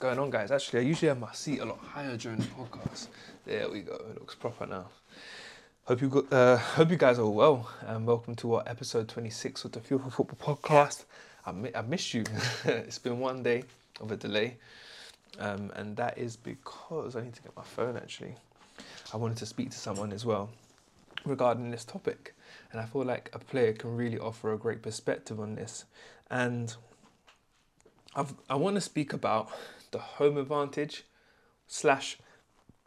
going on, guys? Actually, I usually have my seat a lot higher during the podcast. There we go. It looks proper now. Hope you got, uh, hope you guys are well, and welcome to our episode 26 of the Fuel for Football podcast. I, mi- I missed you. it's been one day of a delay, um, and that is because I need to get my phone. Actually, I wanted to speak to someone as well regarding this topic, and I feel like a player can really offer a great perspective on this, and I've, I want to speak about the home advantage slash,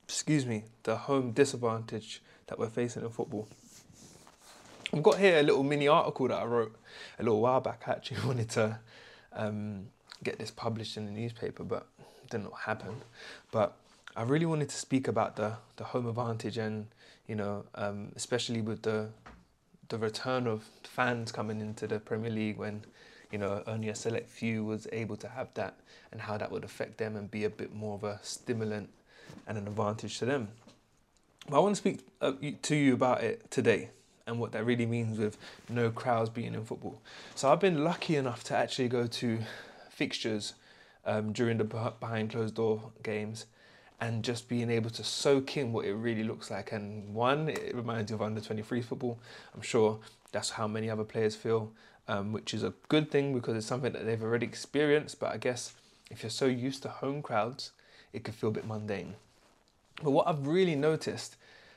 excuse me, the home disadvantage that we're facing in football. I've got here a little mini article that I wrote a little while back. I actually wanted to um, get this published in the newspaper, but it didn't happen. But I really wanted to speak about the, the home advantage and, you know, um, especially with the the return of fans coming into the Premier League when you know, only a select few was able to have that and how that would affect them and be a bit more of a stimulant and an advantage to them. But I want to speak uh, to you about it today and what that really means with no crowds being in football. So I've been lucky enough to actually go to fixtures um, during the behind closed door games and just being able to soak in what it really looks like. And one, it reminds you of under 23 football. I'm sure that's how many other players feel um, which is a good thing because it's something that they've already experienced. But I guess if you're so used to home crowds, it could feel a bit mundane. But what I've really noticed,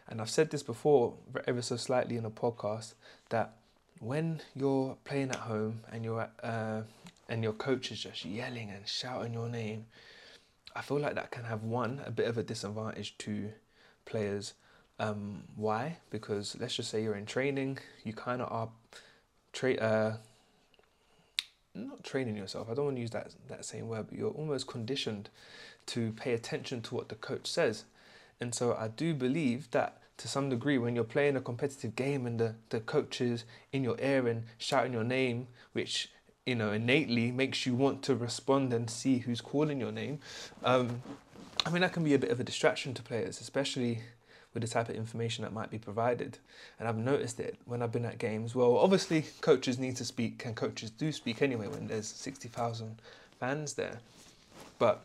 and I've said this before ever so slightly in a podcast, that when you're playing at home and you're uh, and your coach is just yelling and shouting your name, I feel like that can have one a bit of a disadvantage to players. Um, why? Because let's just say you're in training, you kind of are tra- uh, not training yourself. I don't want to use that that same word, but you're almost conditioned to pay attention to what the coach says. And so I do believe that to some degree, when you're playing a competitive game and the, the coach is in your ear and shouting your name, which you know innately makes you want to respond and see who's calling your name. Um, I mean, that can be a bit of a distraction to players, especially with the type of information that might be provided. And I've noticed it when I've been at games. Well, obviously, coaches need to speak, and coaches do speak anyway when there's 60,000 fans there. But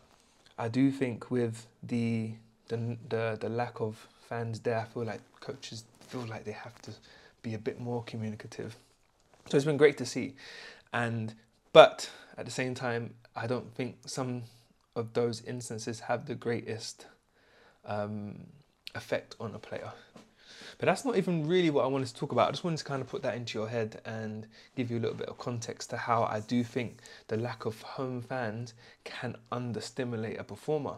I do think with the, the the the lack of fans there, I feel like coaches feel like they have to be a bit more communicative. So it's been great to see, and but at the same time, I don't think some of those instances have the greatest um, effect on a player. But that's not even really what I wanted to talk about. I just wanted to kind of put that into your head and give you a little bit of context to how I do think the lack of home fans can understimulate a performer.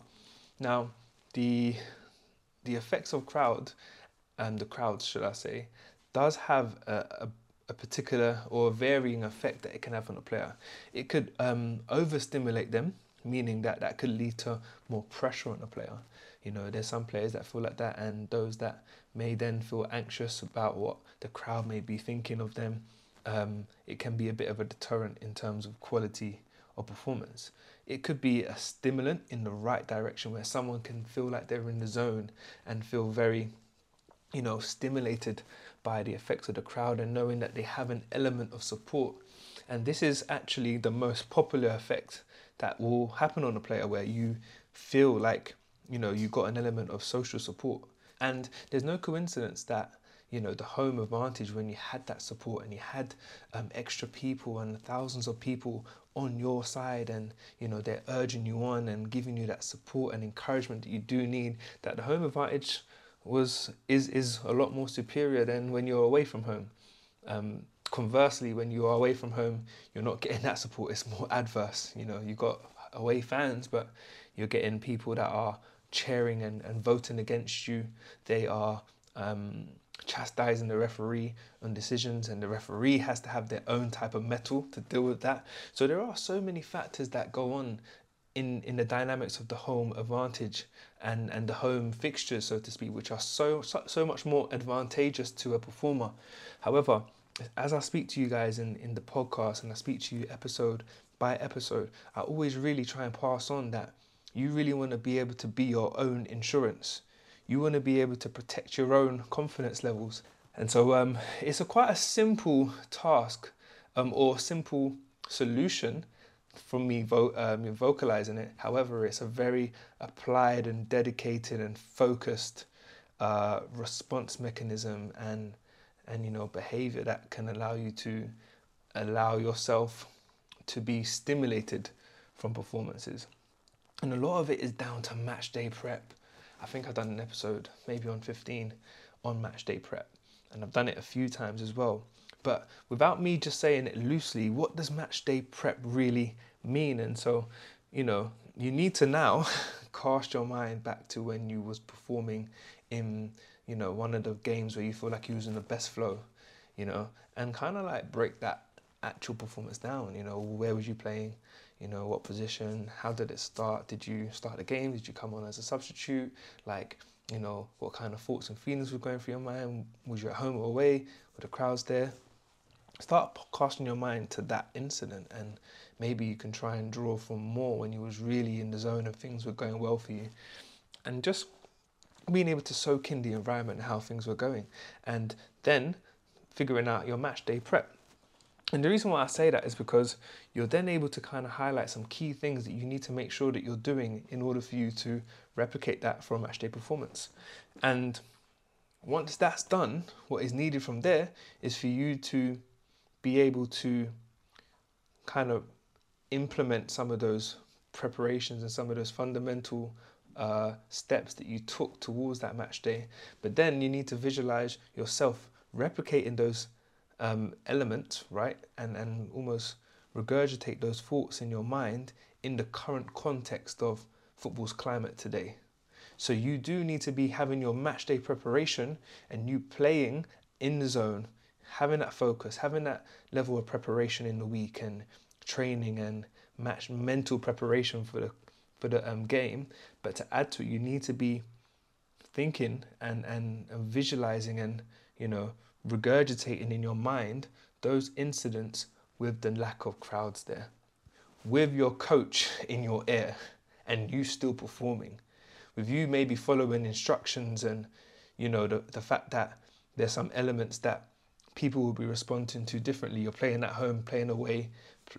Now, the the effects of crowd and the crowds, should I say, does have a, a, a particular or varying effect that it can have on a player. It could um, overstimulate them, meaning that that could lead to more pressure on the player. You know, there's some players that feel like that, and those that may then feel anxious about what the crowd may be thinking of them. Um, it can be a bit of a deterrent in terms of quality of performance. It could be a stimulant in the right direction where someone can feel like they're in the zone and feel very, you know, stimulated by the effects of the crowd and knowing that they have an element of support. And this is actually the most popular effect that will happen on a player where you feel like you know you got an element of social support. And there's no coincidence that you know the home advantage when you had that support and you had um, extra people and thousands of people on your side and you know they're urging you on and giving you that support and encouragement that you do need that the home advantage was is is a lot more superior than when you're away from home. Um, conversely when you are away from home you're not getting that support it's more adverse you know you got away fans but you're getting people that are cheering and, and voting against you. They are um, chastising the referee on decisions, and the referee has to have their own type of mettle to deal with that. So there are so many factors that go on in, in the dynamics of the home advantage and, and the home fixtures, so to speak, which are so, so, so much more advantageous to a performer. However, as I speak to you guys in, in the podcast and I speak to you episode by episode, I always really try and pass on that you really want to be able to be your own insurance. You want to be able to protect your own confidence levels. And so um, it's a quite a simple task um, or simple solution from me vo- um, vocalizing it. However, it's a very applied and dedicated and focused uh, response mechanism and and you know behavior that can allow you to allow yourself to be stimulated from performances. And a lot of it is down to match day prep. I think I've done an episode, maybe on 15, on match day prep. And I've done it a few times as well. But without me just saying it loosely, what does match day prep really mean? And so, you know, you need to now cast your mind back to when you was performing in, you know, one of the games where you feel like you was in the best flow, you know, and kind of like break that actual performance down. You know, where was you playing? You know, what position? How did it start? Did you start the game? Did you come on as a substitute? Like, you know, what kind of thoughts and feelings were going through your mind? Was you at home or away? Were the crowds there? Start casting your mind to that incident, and maybe you can try and draw from more when you was really in the zone and things were going well for you, and just being able to soak in the environment and how things were going, and then figuring out your match day prep and the reason why I say that is because you're then able to kind of highlight some key things that you need to make sure that you're doing in order for you to replicate that for a match day performance. And once that's done, what is needed from there is for you to be able to kind of implement some of those preparations and some of those fundamental uh, steps that you took towards that match day. But then you need to visualize yourself replicating those um, element, right, and, and almost regurgitate those thoughts in your mind in the current context of football's climate today. So you do need to be having your match day preparation and you playing in the zone, having that focus, having that level of preparation in the week and training and match mental preparation for the for the um, game. But to add to it, you need to be thinking and, and, and visualizing and you know regurgitating in your mind those incidents with the lack of crowds there, with your coach in your ear and you still performing, with you maybe following instructions and you know the, the fact that there's some elements that people will be responding to differently. You're playing at home, playing away,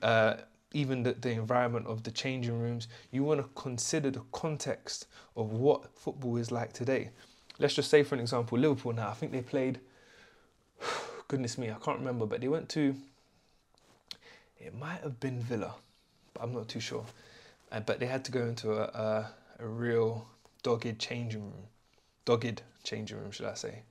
uh, even the, the environment of the changing rooms. You want to consider the context of what football is like today. Let's just say, for an example, Liverpool now, I think they played goodness me, I can't remember, but they went to. It might have been Villa, but I'm not too sure. Uh, but they had to go into a, a, a real dogged changing room, dogged changing room, should I say?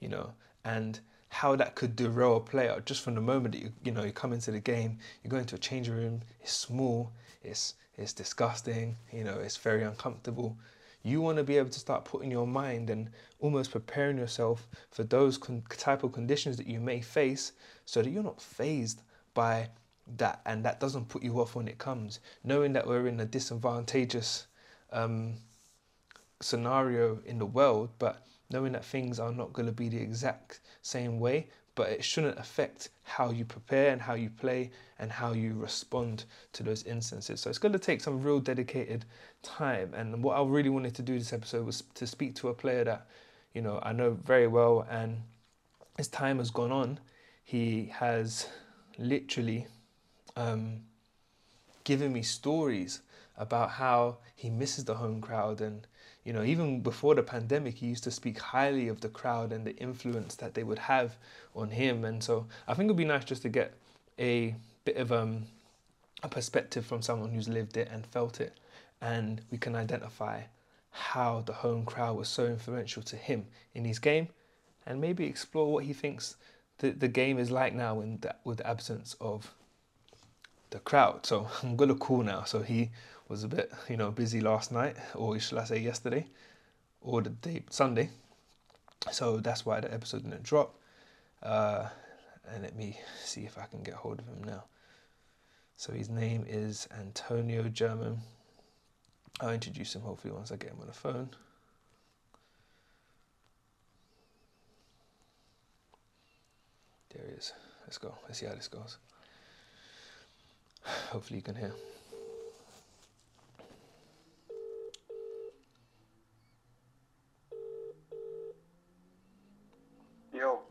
You know, and how that could derail a player just from the moment that you you know you come into the game, you go into a changing room. It's small, it's it's disgusting. You know, it's very uncomfortable. You want to be able to start putting your mind and almost preparing yourself for those con- type of conditions that you may face so that you're not fazed by that and that doesn't put you off when it comes. Knowing that we're in a disadvantageous um, scenario in the world, but knowing that things are not going to be the exact same way, but it shouldn't affect how you prepare and how you play and how you respond to those instances. So it's going to take some real dedicated time. And what I really wanted to do this episode was to speak to a player that, you know, I know very well. And as time has gone on, he has literally um, given me stories about how he misses the home crowd and you know even before the pandemic he used to speak highly of the crowd and the influence that they would have on him. And so i think it would be nice just to get a bit of um, a perspective from someone who's lived it and felt it. And we can identify how the home crowd was so influential to him in his game and maybe explore what he thinks the, the game is like now in the, with the absence of the crowd. So i'm gonna call now. So he was a bit, you know, busy last night, or shall I say yesterday, or the day Sunday. So that's why the episode didn't drop. Uh, and let me see if I can get hold of him now. So his name is Antonio German. I'll introduce him hopefully once I get him on the phone. There he is. Let's go. Let's see how this goes. Hopefully you can hear.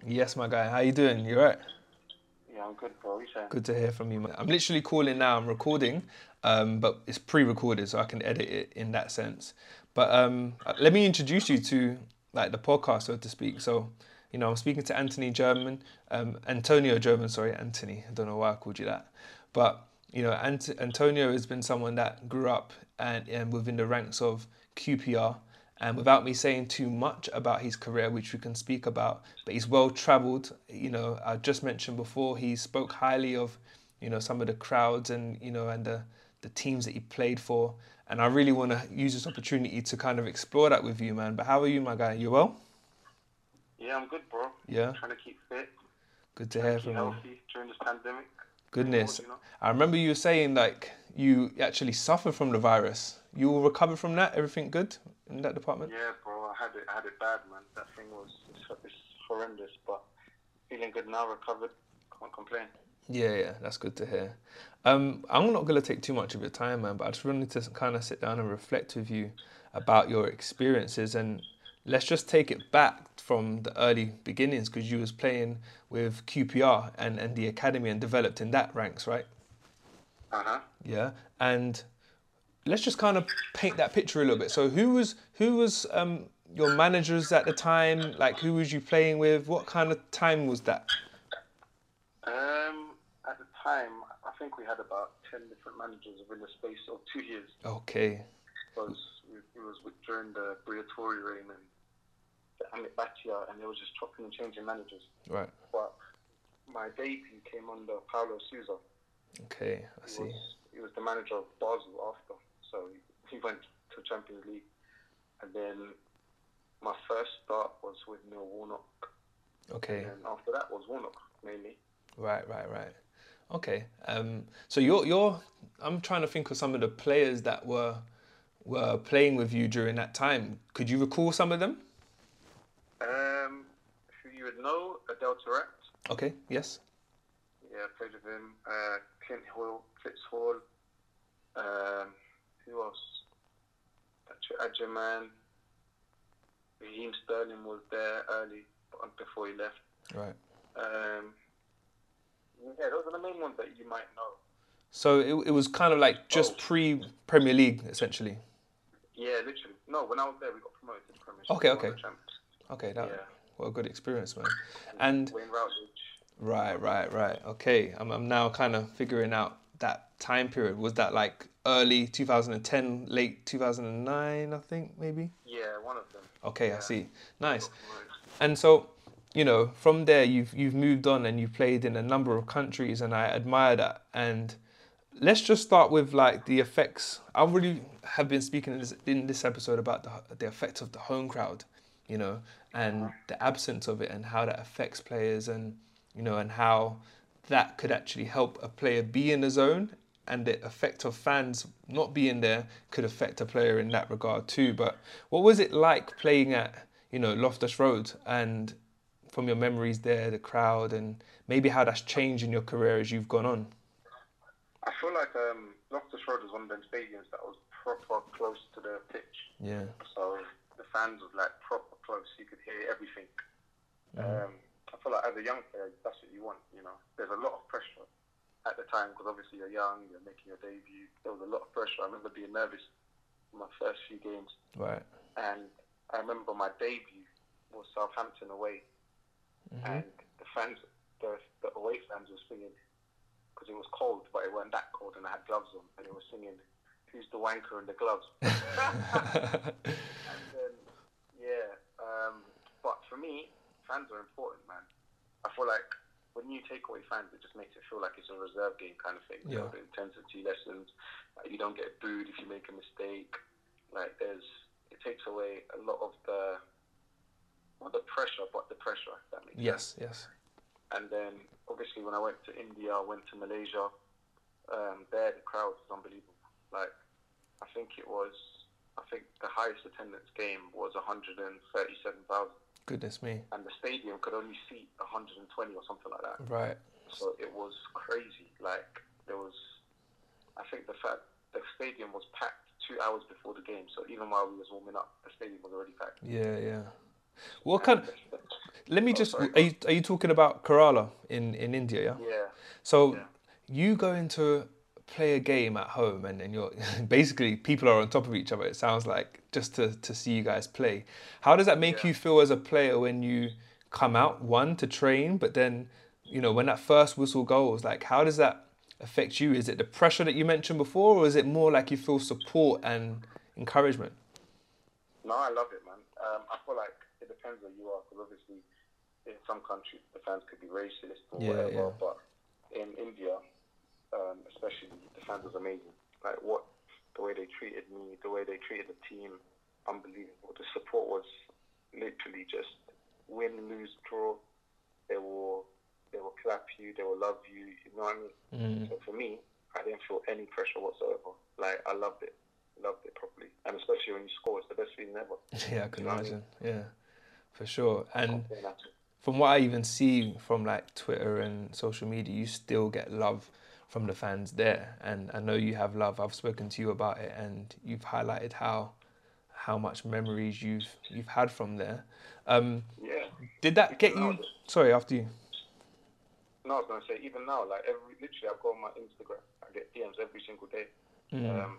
Yes, my guy. How you doing? You right? Yeah, I'm good, bro. You saying? Good to hear from you, man. I'm literally calling now. I'm recording, um, but it's pre-recorded, so I can edit it in that sense. But um, let me introduce you to like the podcast, so to speak. So, you know, I'm speaking to Anthony German, um, Antonio German. Sorry, Anthony. I don't know why I called you that, but you know, Ant- Antonio has been someone that grew up and, and within the ranks of QPR. And without me saying too much about his career, which we can speak about, but he's well travelled. You know, I just mentioned before he spoke highly of, you know, some of the crowds and you know and the the teams that he played for. And I really want to use this opportunity to kind of explore that with you, man. But how are you, my guy? You well? Yeah, I'm good, bro. Yeah. I'm Trying to keep fit, Good to hear from you. healthy during this pandemic. Goodness. You know? I remember you saying like you actually suffered from the virus. You will recover from that. Everything good in that department? Yeah, bro. I had it. I had it bad, man. That thing was it's, horrendous, but feeling good now. Recovered. Can't complain. Yeah, yeah, that's good to hear. Um, I'm not going to take too much of your time, man, but I just wanted to kind of sit down and reflect with you about your experiences and let's just take it back from the early beginnings because you was playing with QPR and, and the academy and developed in that ranks, right? Uh huh. Yeah, and let's just kind of paint that picture a little bit. So who was who was um, your managers at the time? Like who was you playing with? What kind of time was that? Um, at the time, I think we had about ten different managers within the space of two years. Okay, Because it was during the Briatore reign and the Amit Bhatia, and they were just chopping and changing managers. right. But my debut came under Paulo Sousa. Okay, I see. was, he was the manager of Basel after, so he, went to Champions League. And then my first start was with Neil Warnock, Okay. and after that was Warnock mainly. Right, right, right. Okay. Um, so you're you're I'm trying to think of some of the players that were were playing with you during that time. Could you recall some of them? Um, who you would know, Adel Taarabt. Okay. Yes. Yeah, I played with him. Uh, Clint Hill, Fitz Hall. Um, who else? Patrick Agyemang. Raheem Sterling was there early before he left. Right. Um, yeah, those are the main ones that you might know. So it, it was kind of like just Oh. pre Premier League essentially. Yeah, literally. No, when I was there, we got promoted to the Premiership. Okay, okay. Okay. That Yeah. what a good experience, man. And Wayne Routledge. right, right, right. Okay. I'm I'm now kind of figuring out that time period. Was that like early 2010, late 2009? I think maybe. Yeah, one of them. Okay, I see. Nice. And so, you know, from there you've you've moved on and you've played in a number of countries, and I admire that. And let's just start with like the effects. I really have been speaking in this, in this episode about the the effects of the home crowd, you know, and the absence of it, and how that affects players, and you know, and how that could actually help a player be in the zone. And the effect of fans not being there could affect a player in that regard too. But what was it like playing at, you know, Loftus Road and from your memories there, the crowd, and maybe how that's changed in your career as you've gone on? I feel like um, Loftus Road was one of them stadiums that was proper close to the pitch. Yeah. So the fans was like proper close. You could hear everything. Um, I feel like as a young player, that's what you want. You know, there's a lot of pressure at the time because obviously you're young, you're making your debut. There was a lot of pressure. I remember being nervous in my first few games, Right. and I remember my debut was Southampton away, and the fans, the, the away fans were singing because it was cold, but it weren't that cold, and I had gloves on, and they were singing, "Who's the wanker in the gloves?" And then, yeah, um, but for me, fans are important, man. I feel like when you take away fans, it just makes it feel like it's a reserve game kind of thing. You know, Yeah. the intensity lessens. Like you don't get booed if you make a mistake. Like there's, it takes away a lot of the, not the pressure, but the pressure. That makes sense. yes, yes. And then obviously when I went to India, I went to Malaysia. Um, there the crowd was unbelievable. Like I think it was, I think the highest attendance game was 137,000, Goodness me. and the stadium could only seat 120 or something like that. Right. So it was crazy. Like there was, I think the fact the stadium was packed two hours before the game. So even while we was warming up, the stadium was already packed. Yeah, yeah. What kind? Of, let me Oh, just. sorry, are you are you talking about Kerala in in India? Yeah. Yeah. So Yeah. you go into play a game at home and, and you're basically people are on top of each other. It sounds like just to, to see you guys play. How does that make Yeah. you feel as a player when you come out one to train, but then you know when that first whistle goes, like how does that affect you? Is it the pressure that you mentioned before, or is it more like you feel support and encouragement? No, I love it, man. Um, I feel like it depends where you are, because obviously in some countries the fans could be racist or Yeah, whatever, yeah. but in India, um, especially, the fans was amazing. Like what the way they treated me, the way they treated the team, unbelievable. The support was literally just win, lose, draw. They will they will clap you, they will love you. You know what I mean? Mm. So for me, I didn't feel any pressure whatsoever. Like I loved it, loved it properly, and especially when you score, it's the best feeling ever. Yeah, I can You know what I mean? imagine. Yeah, for sure. And Yeah, that's it. from what I even see from like Twitter and social media, you still get love from the fans there, and I know you have love. I've spoken to you about it, and you've highlighted how how much memories you've you've had from there. Um, Yeah. did that get you? Sorry, after you. No, I was gonna say even now, like every literally, I go on my Instagram, I get DMs every single day, Mm. um,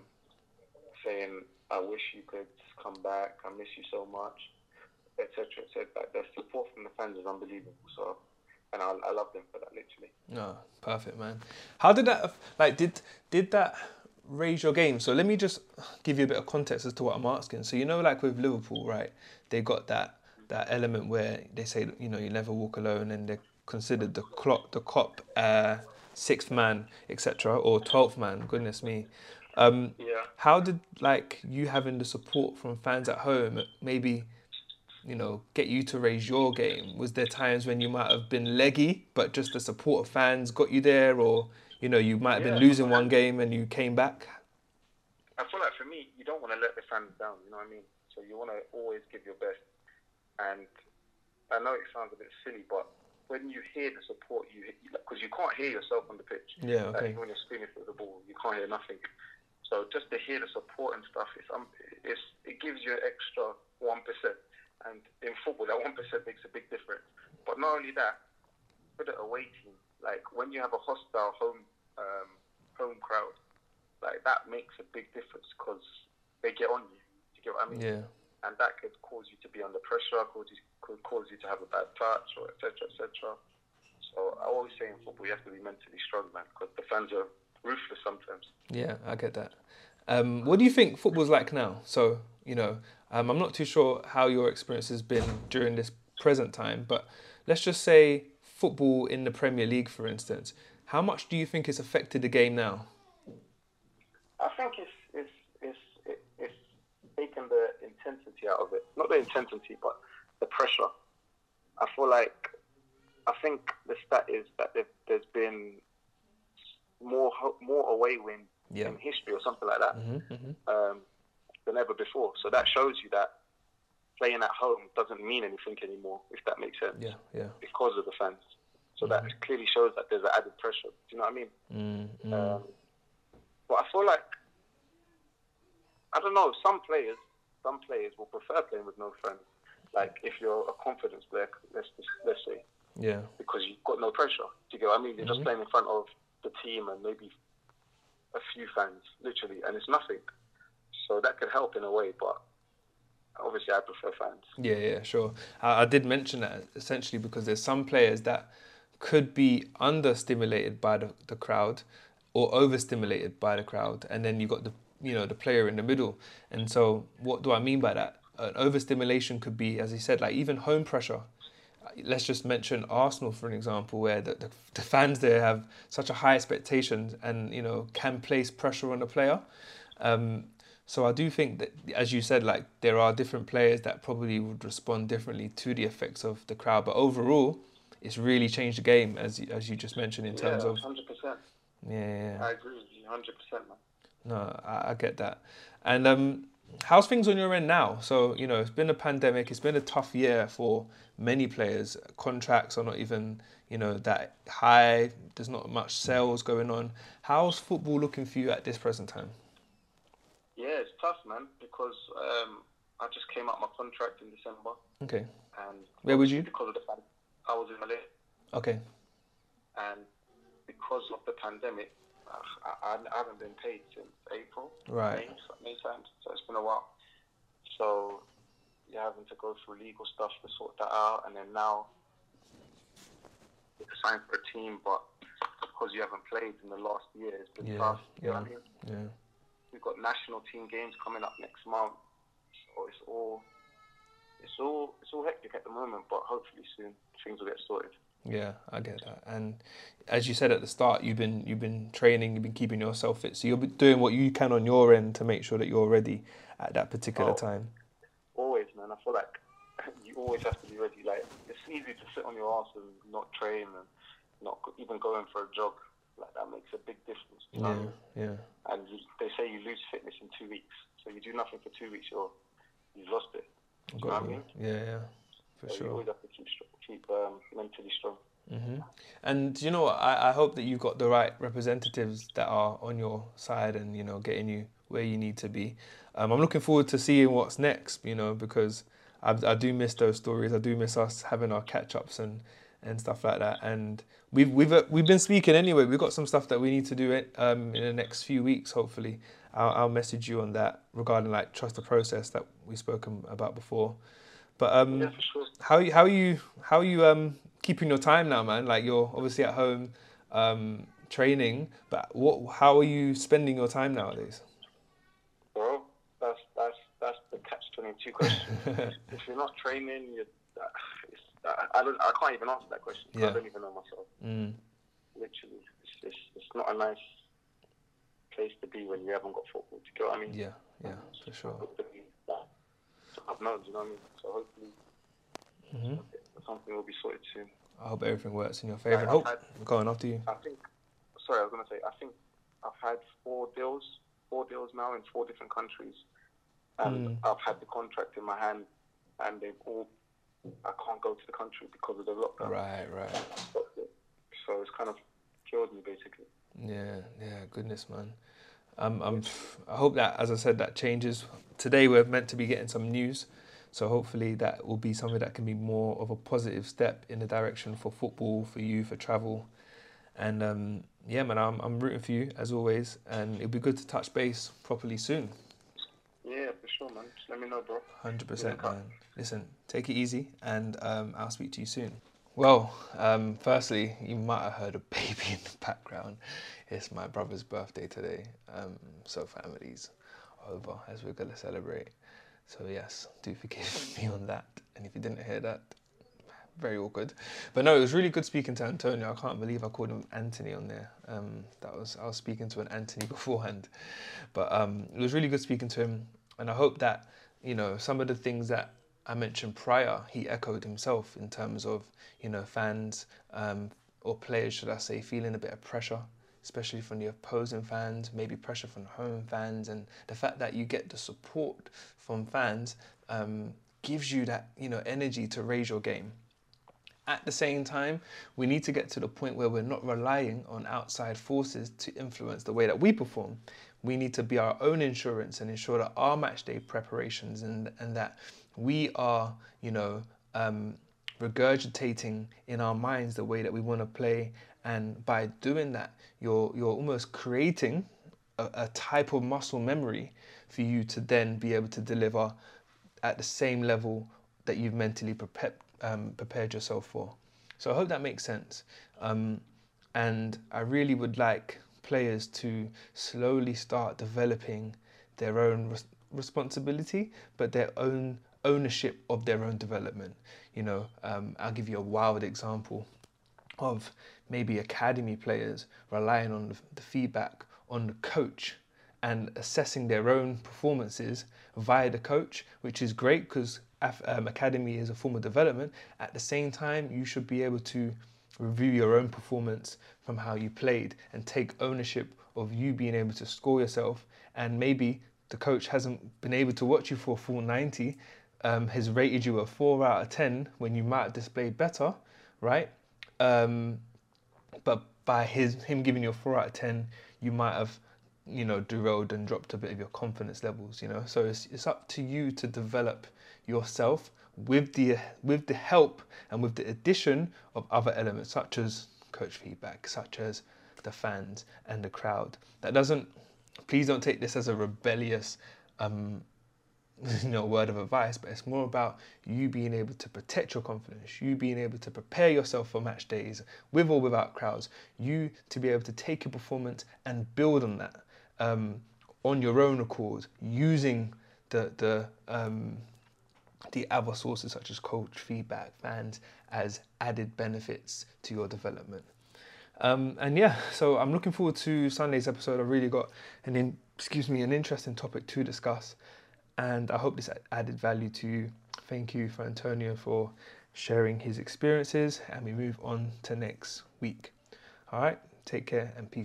saying I wish you could come back, I miss you so much, etc. etc. Like the support from the fans is unbelievable. So, and I, I love them for that, literally. No, perfect, man. How did that like did did that raise your game? So let me just give you a bit of context as to what I'm asking. So you know, like with Liverpool, right? They got that that element where they say you know you never walk alone, and they're considered the clock, the Kop, uh, sixth man, etc., or twelfth man. Goodness me. Um, Yeah. how did like you having the support from fans at home maybe you know get you to raise your game was there times when you might have been leggy but just the support of fans got you there or you know you might have been losing one game and you came back I feel like for me, you don't want to let the fans down. You know what I mean? So you want to always give your best. And I know it sounds a bit silly, but when you hear the support, you because you can't hear yourself on the pitch. yeah okay even when you're screaming for the ball, you can't hear nothing. So just to hear the support and stuff, it's um, it's it gives you an extra one percent. And in football, that one percent makes a big difference. But not only that, for the away team, like when you have a hostile home um, home crowd, like that makes a big difference because they get on you. You get what I mean? yeah and that could cause you to be under pressure, cause you, could cause you to have a bad touch, or etc. etc. So I always say in football you have to be mentally strong, man, because the fans are ruthless sometimes. yeah i get that um, what do you think football's like now so you know um, i'm not too sure how your experience has been during this present time but let's just say football in the premier league for instance how much do you think it's affected the game now I think it's it's it's it- it's taken the intensity out of it. Not the intensity, but the pressure. I feel like I think the stat is that there, there's been more more away wins Yeah. in history or something like that hmm hmm um, than ever before. So that shows you that playing at home doesn't mean anything anymore, if that makes sense, yeah yeah because of the fans. So that clearly shows that there's an added pressure. Do you know what I mean? mm mm. Um, but I feel like I don't know. Some players, some players will prefer playing with no fans. Like if you're a confidence player, let's just, let's say, yeah because you've got no pressure. Do you get what I mean? You're Mhm. just playing in front of the team and maybe a few fans, literally, and it's nothing. So that could help in a way, but obviously I prefer fans. Yeah, yeah, sure. I, I did mention that essentially because there's some players that could be understimulated by the, the crowd or overstimulated by the crowd, and then you've got the you know the player in the middle. And so, what do I mean by that? An overstimulation could be, as he said, like even home pressure. Let's just mention Arsenal for an example, where the, the, the fans there have such a high expectation and you know can place pressure on the player. Um, so I do think that, as you said, like there are different players that probably would respond differently to the effects of the crowd. But overall, it's really changed the game, as you- as you just mentioned, in terms yeah, of hundred percent. yeah, yeah, yeah. I agree with you, hundred percent, man. No, I, I get that. And um, how's things on your end now? So you know, it's been a pandemic. It's been a tough year for many players. Contracts are not even you know that high. There's not much sales going on. How's football looking for you at this present time? Yeah, it's tough, man, because um, I just came out my contract in December, Okay. and Where was you? Because of the I was in Malaysia, Okay. and because of the pandemic, I, I, haven't been paid since April. Right. May, May time, so it's been a while. So you're having to go through legal stuff to sort that out, and then now it's signed for a team, but because you haven't played in the last year, it's been Yeah, tough. You know yeah. what I mean? Yeah. We've got national team games coming up next month, so it's all it's all it's all hectic at the moment. But hopefully soon things will get sorted. Yeah, I get that. And as you said at the start, you've been you've been training, you've been keeping yourself fit. So you'll be doing what you can on your end to make sure that you're ready at that particular Oh. time. Always, man. I feel like you always have to be ready. Like it's easy to sit on your ass and not train and not even going for a jog. Like that makes a big difference. You know? Yeah, yeah. And you, they say you lose fitness in two weeks. So you do nothing for two weeks, you're you've lost it. I've know I mean? Yeah, yeah, for So you sure. always have to keep keep um, mentally strong. hmm And you know? I, I hope that you've got the right representatives that are on your side and you know getting you where you need to be. Um, I'm looking forward to seeing what's next. You know because I, I do miss those stories. I do miss us having our catch ups and and stuff like that. And we've we've uh, we've been speaking anyway. We've got some stuff that we need to do it um, in the next few weeks. Hopefully, I'll, I'll message you on that regarding like trust the process that we've spoken about before. But um, Yeah, sure. how how are you how are you um keeping your time now, man? Like you're obviously at home um training, but what how are you spending your time nowadays? Bro, that's that's that's the catch twenty two question. if you're not training, you it's, I, I don't I can't even answer that question. Yeah. I don't even know myself. mm, Literally, it's, it's it's not a nice place to be when you haven't got football. Do you get what I mean? yeah, yeah, for sure. I've known, do you know what I mean? So hopefully hmm something will be sorted soon. I hope everything works in your favor. I've Oh, had- I'm going after you. I think. Sorry, I was gonna say. I think I've had four deals, four deals now in four different countries, and Mm. I've had the contract in my hand, and they've all. I can't go to the country because of the lockdown. Right, right. So it's kind of killed me basically. Yeah, yeah, goodness, man. Um, I'm, I hope that, as I said, that changes. Today we're meant to be getting some news, so hopefully that will be something that can be more of a positive step in the direction for football, for you, for travel, and um, yeah, man, I'm I'm rooting for you as always, and it'll be good to touch base properly soon. Yeah, for sure, man. Just let me know, bro. Hundred percent, man. Listen, take it easy, and um, I'll speak to you soon. Well, um, firstly, you might have heard a baby in the background. It's my brother's birthday today, um, so family's over as we're gonna celebrate. So yes, do forgive me on that. And if you didn't hear that, very awkward. But no, it was really good speaking to Antonio. I can't believe I called him Anthony on there. Um, that was I was speaking to an Anthony beforehand, but um, it was really good speaking to him. And I hope that you know some of the things that I mentioned prior, he echoed himself in terms of you know fans um, or players, should I say, feeling a bit of pressure, especially from the opposing fans, maybe pressure from home fans, and the fact that you get the support from fans um, gives you that you know energy to raise your game. At the same time, we need to get to the point where we're not relying on outside forces to influence the way that we perform. We need to be our own insurance and ensure that our match day preparations and, and that we are, you know, um, regurgitating in our minds the way that we want to play. And by doing that, you're, you're almost creating a, a type of muscle memory for you to then be able to deliver at the same level that you've mentally prepared um, prepared yourself for. So I hope that makes sense. Um, and I really would like players to slowly start developing their own res- responsibility, but their own ownership of their own development. You know, um, I'll give you a wild example of maybe academy players relying on the, feedback on the coach and assessing their own performances via the coach, which is great because um, academy is a form of development. At the same time, you should be able to review your own performance from how you played and take ownership of you being able to score yourself. And maybe the coach hasn't been able to watch you for a full 90, um, has rated you a 4 out of 10 when you might have displayed better, right? Um, but by his him giving you a 4 out of 10, you might have you know, derailed and dropped a bit of your confidence levels, you know. So it's, it's up to you to develop yourself with the with the help and with the addition of other elements such as coach feedback, such as the fans and the crowd. That doesn't please don't take this as a rebellious um, you know word of advice, but it's more about you being able to protect your confidence, you being able to prepare yourself for match days with or without crowds, you to be able to take your performance and build on that um, on your own accord using the the um, the other sources such as coach feedback, fans as added benefits to your development. Um, and yeah, so I'm looking forward to Sunday's episode. I've really got an in, excuse me an interesting topic to discuss, and I hope this added value to you. Thank you for Antonio for sharing his experiences, and we move on to next week. All right, take care and peace.